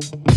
you